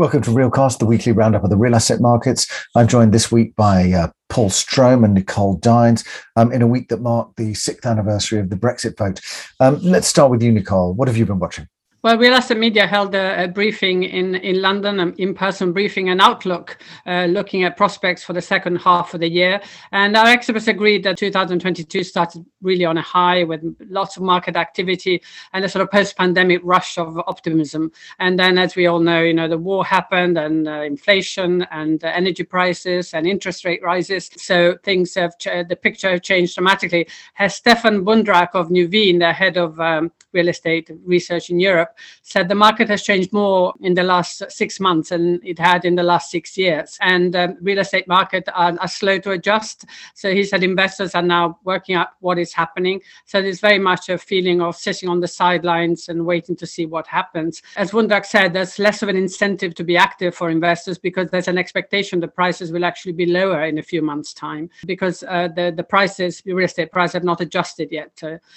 Welcome to Realcast, the weekly roundup of the real asset markets. I'm joined this week by uh, Paul Strome and Nicole Dines um, in a week that marked the sixth anniversary of the Brexit vote. Um, let's start with you, Nicole. What have you been watching? Well, we Real Asset Media held a, a briefing in, in London, an in person briefing and outlook, uh, looking at prospects for the second half of the year. And our experts agreed that 2022 started really on a high with lots of market activity and a sort of post pandemic rush of optimism. And then, as we all know, you know, the war happened and uh, inflation and uh, energy prices and interest rate rises. So things have, ch- the picture changed dramatically. Has Stefan Wundrak of Nuveen, the head of um, real estate research in Europe, said the market has changed more in the last six months than it had in the last six years. And um, real estate market are, are, slow to adjust. So he said investors are now working out what is happening. So there's very much a feeling of sitting on the sidelines and waiting to see what happens. As Wundrak said, there's less of an incentive to be active for investors because there's an expectation the prices will actually be lower in a few months' time because uh, the, the prices, the real estate prices have not adjusted yet.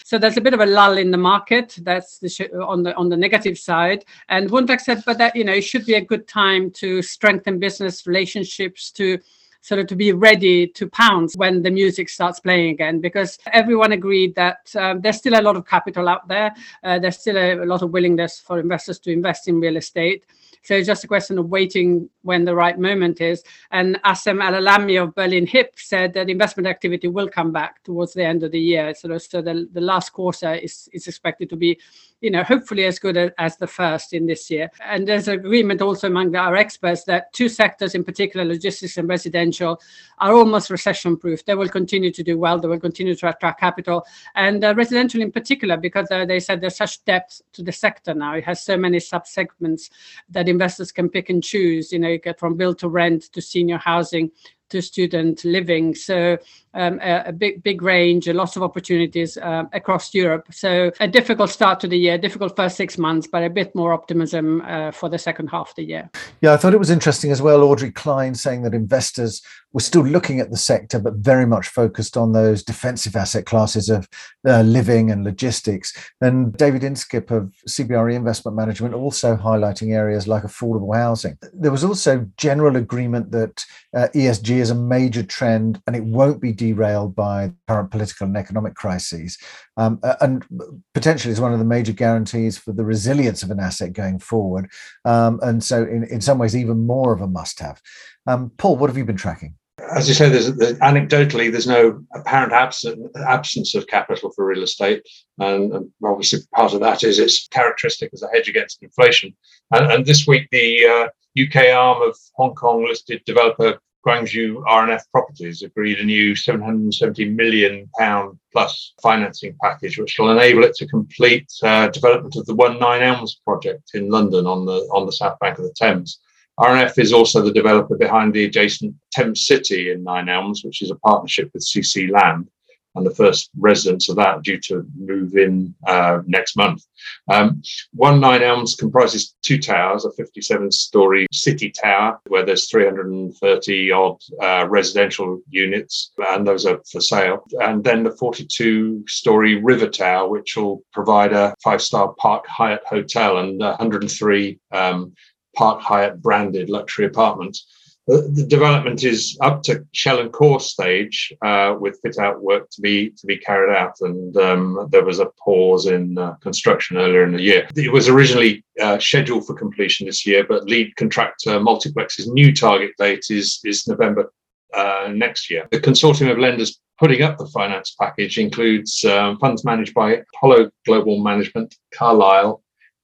So there's a bit of a lull in the market. That's the sh- on the on the negative side. And Wundrak said, but that you know it should be a good time to strengthen business relationships to sort of to be ready to pounce when the music starts playing again because everyone agreed that um, there's still a lot of capital out there uh, there's still a, a, lot of willingness for investors to invest in real estate so it's just a question of waiting when the right moment is. And Assem Al-Alami of Berlin Hyp said that investment activity will come back towards the end of the year. So, so the, the last quarter is, is expected to be, you know, hopefully as good as the first in this year. And there's agreement also among our experts that two sectors in particular, logistics and residential, are almost recession proof. They will continue to do well. They will continue to attract capital. And uh, residential in particular, because uh, they said there's such depth to the sector now. It has so many sub-segments that investors can pick and choose. You know, you get from build to rent to senior housing to student living. So um, a, a, big big range, a lot of opportunities uh, across Europe. So a difficult start to the year, difficult first six months, but a bit more optimism uh, for the second half of the year. Yeah, I thought it was interesting as well. Audrey Klein saying that investors were still looking at the sector, but very much focused on those defensive asset classes of uh, living and logistics. And David Inskip of CBRE Investment Management also highlighting areas like affordable housing. There was also general agreement that uh, ESG is a major trend and it won't be derailed by current political and economic crises, um, and potentially is one of the major guarantees for the resilience of an asset going forward. Um, and so, in, in some ways, even more of a must have. Um, Paul, what have you been tracking? As you say, there's, there's, anecdotally there's no apparent absence absence of capital for real estate, and, and, obviously part of that is its characteristic as a hedge against inflation. And, and this week, the uh, UK arm of Hong Kong listed developer Guangzhou R&F Properties agreed a new 770 million pound plus financing package, which will enable it to complete uh, development of the One Nine Elms project in London on the on the south bank of the Thames. R&F is also the developer behind the adjacent Thames City in Nine Elms, which is a partnership with CC Land and the first residents of that due to move in uh, next month. Um, One Nine Elms comprises two towers, a 57 story city tower where there's 330 odd uh, residential units, and those are for sale. And then the 42 story river tower, which will provide a five star Park Hyatt hotel and 103 um, Park Hyatt branded luxury apartments the development is up to shell and core stage uh, with fit out work to be to be carried out. And um, there was a pause in uh, construction earlier in the year. It was originally uh, scheduled for completion this year but lead contractor multiplex's new target date is is november uh, next year. The consortium of lenders putting up the finance package includes um, funds managed by apollo global management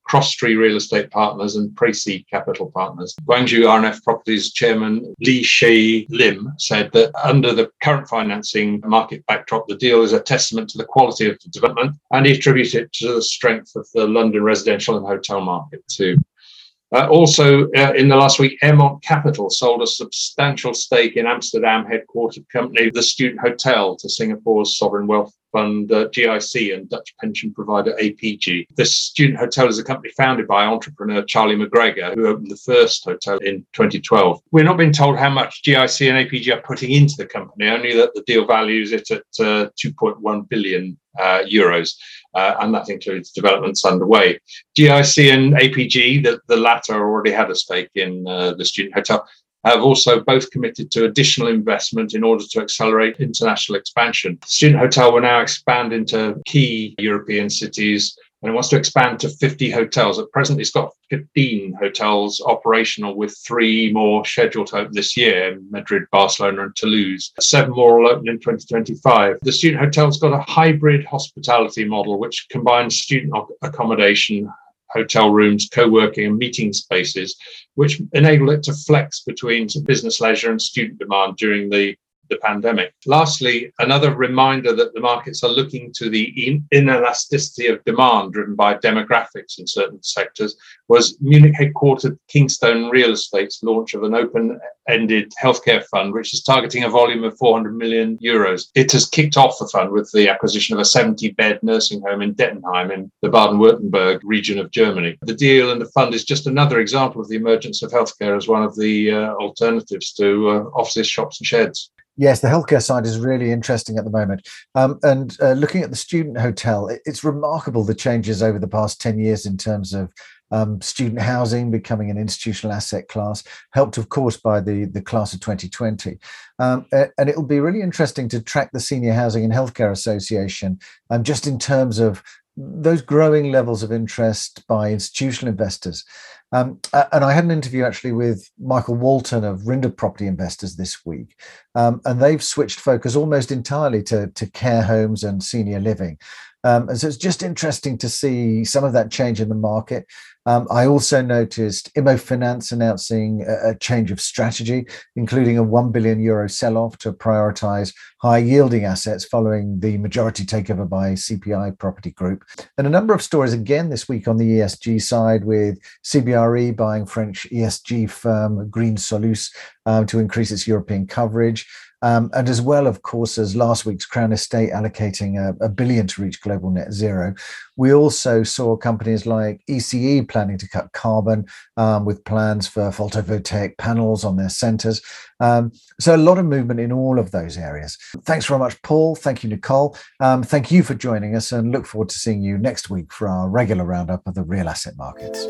carlyle CrossTree Real Estate Partners and Precy Capital Partners. Guangzhou R&F Properties chairman Li Sze Lim said that under the current financing market backdrop, the deal is a testament to the quality of the development and he attributed it to the strength of the London residential and hotel market too. Uh, also, uh, in the last week, Aermont Capital sold a substantial stake in Amsterdam headquartered company, the Student Hotel, to Singapore's sovereign wealth fund uh, GIC and Dutch pension provider APG. This student hotel is a company founded by entrepreneur Charlie McGregor, who opened the first hotel in 2012. We're not being told how much GIC and APG are putting into the company, only that the deal values it at uh, 2.1 billion uh, euros. Uh, and that includes developments underway. GIC and APG, the, the latter already had a stake in uh, the student hotel, have also both committed to additional investment in order to accelerate international expansion. Student hotel will now expand into key European cities and it wants to expand to 50 hotels. At present, it's got 15 hotels operational, with three more scheduled to open this year in Madrid, Barcelona, and Toulouse. Seven more will open in 2025. The student hotel's got a hybrid hospitality model, which combines student accommodation, hotel rooms, co working, and meeting spaces, which enable it to flex between business leisure and student demand during the the pandemic. Lastly, another reminder that the markets are looking to the inelasticity of demand driven by demographics in certain sectors was Munich headquartered Kingstone Real Estate's launch of an open ended healthcare fund, which is targeting a volume of 400 million euros. It has kicked off the fund with the acquisition of a 70 bed nursing home in Dettenheim in the Baden Württemberg region of Germany. The deal and the fund is just another example of the emergence of healthcare as one of the uh, alternatives to uh, offices, shops, and sheds. Yes, the healthcare side is really interesting at the moment. Um, and uh, looking at the student hotel, it's remarkable the changes over the past 10 years in terms of um, student housing becoming an institutional asset class, helped, of course, by the, the class of 2020. Um, and it'll be really interesting to track the Senior Housing and Healthcare Association um, just in terms of those growing levels of interest by institutional investors. Um, and I had an interview actually with Michael Walton of Rinder Property Investors this week, um, and they've switched focus almost entirely to, to care homes and senior living. Um, and so it's just interesting to see some of that change in the market. Um, I also noticed Immofinanz announcing a, a, change of strategy, including a 1 billion euro sell off to prioritize high yielding assets following the majority takeover by CPI Property Group. And a number of stories again this week on the ESG side, with CBRE buying French ESG firm Green Soluce um, to increase its European coverage. Um, and as well, of course, as last week's Crown Estate allocating a, a, billion to reach global net zero, we also saw companies like ECE planning to cut carbon um, with plans for photovoltaic panels on their centres. Um, so a lot of movement in all of those areas. Thanks very much, Paul. Thank you, Nicole. Um, thank you for joining us and look forward to seeing you next week for our regular roundup of the real asset markets.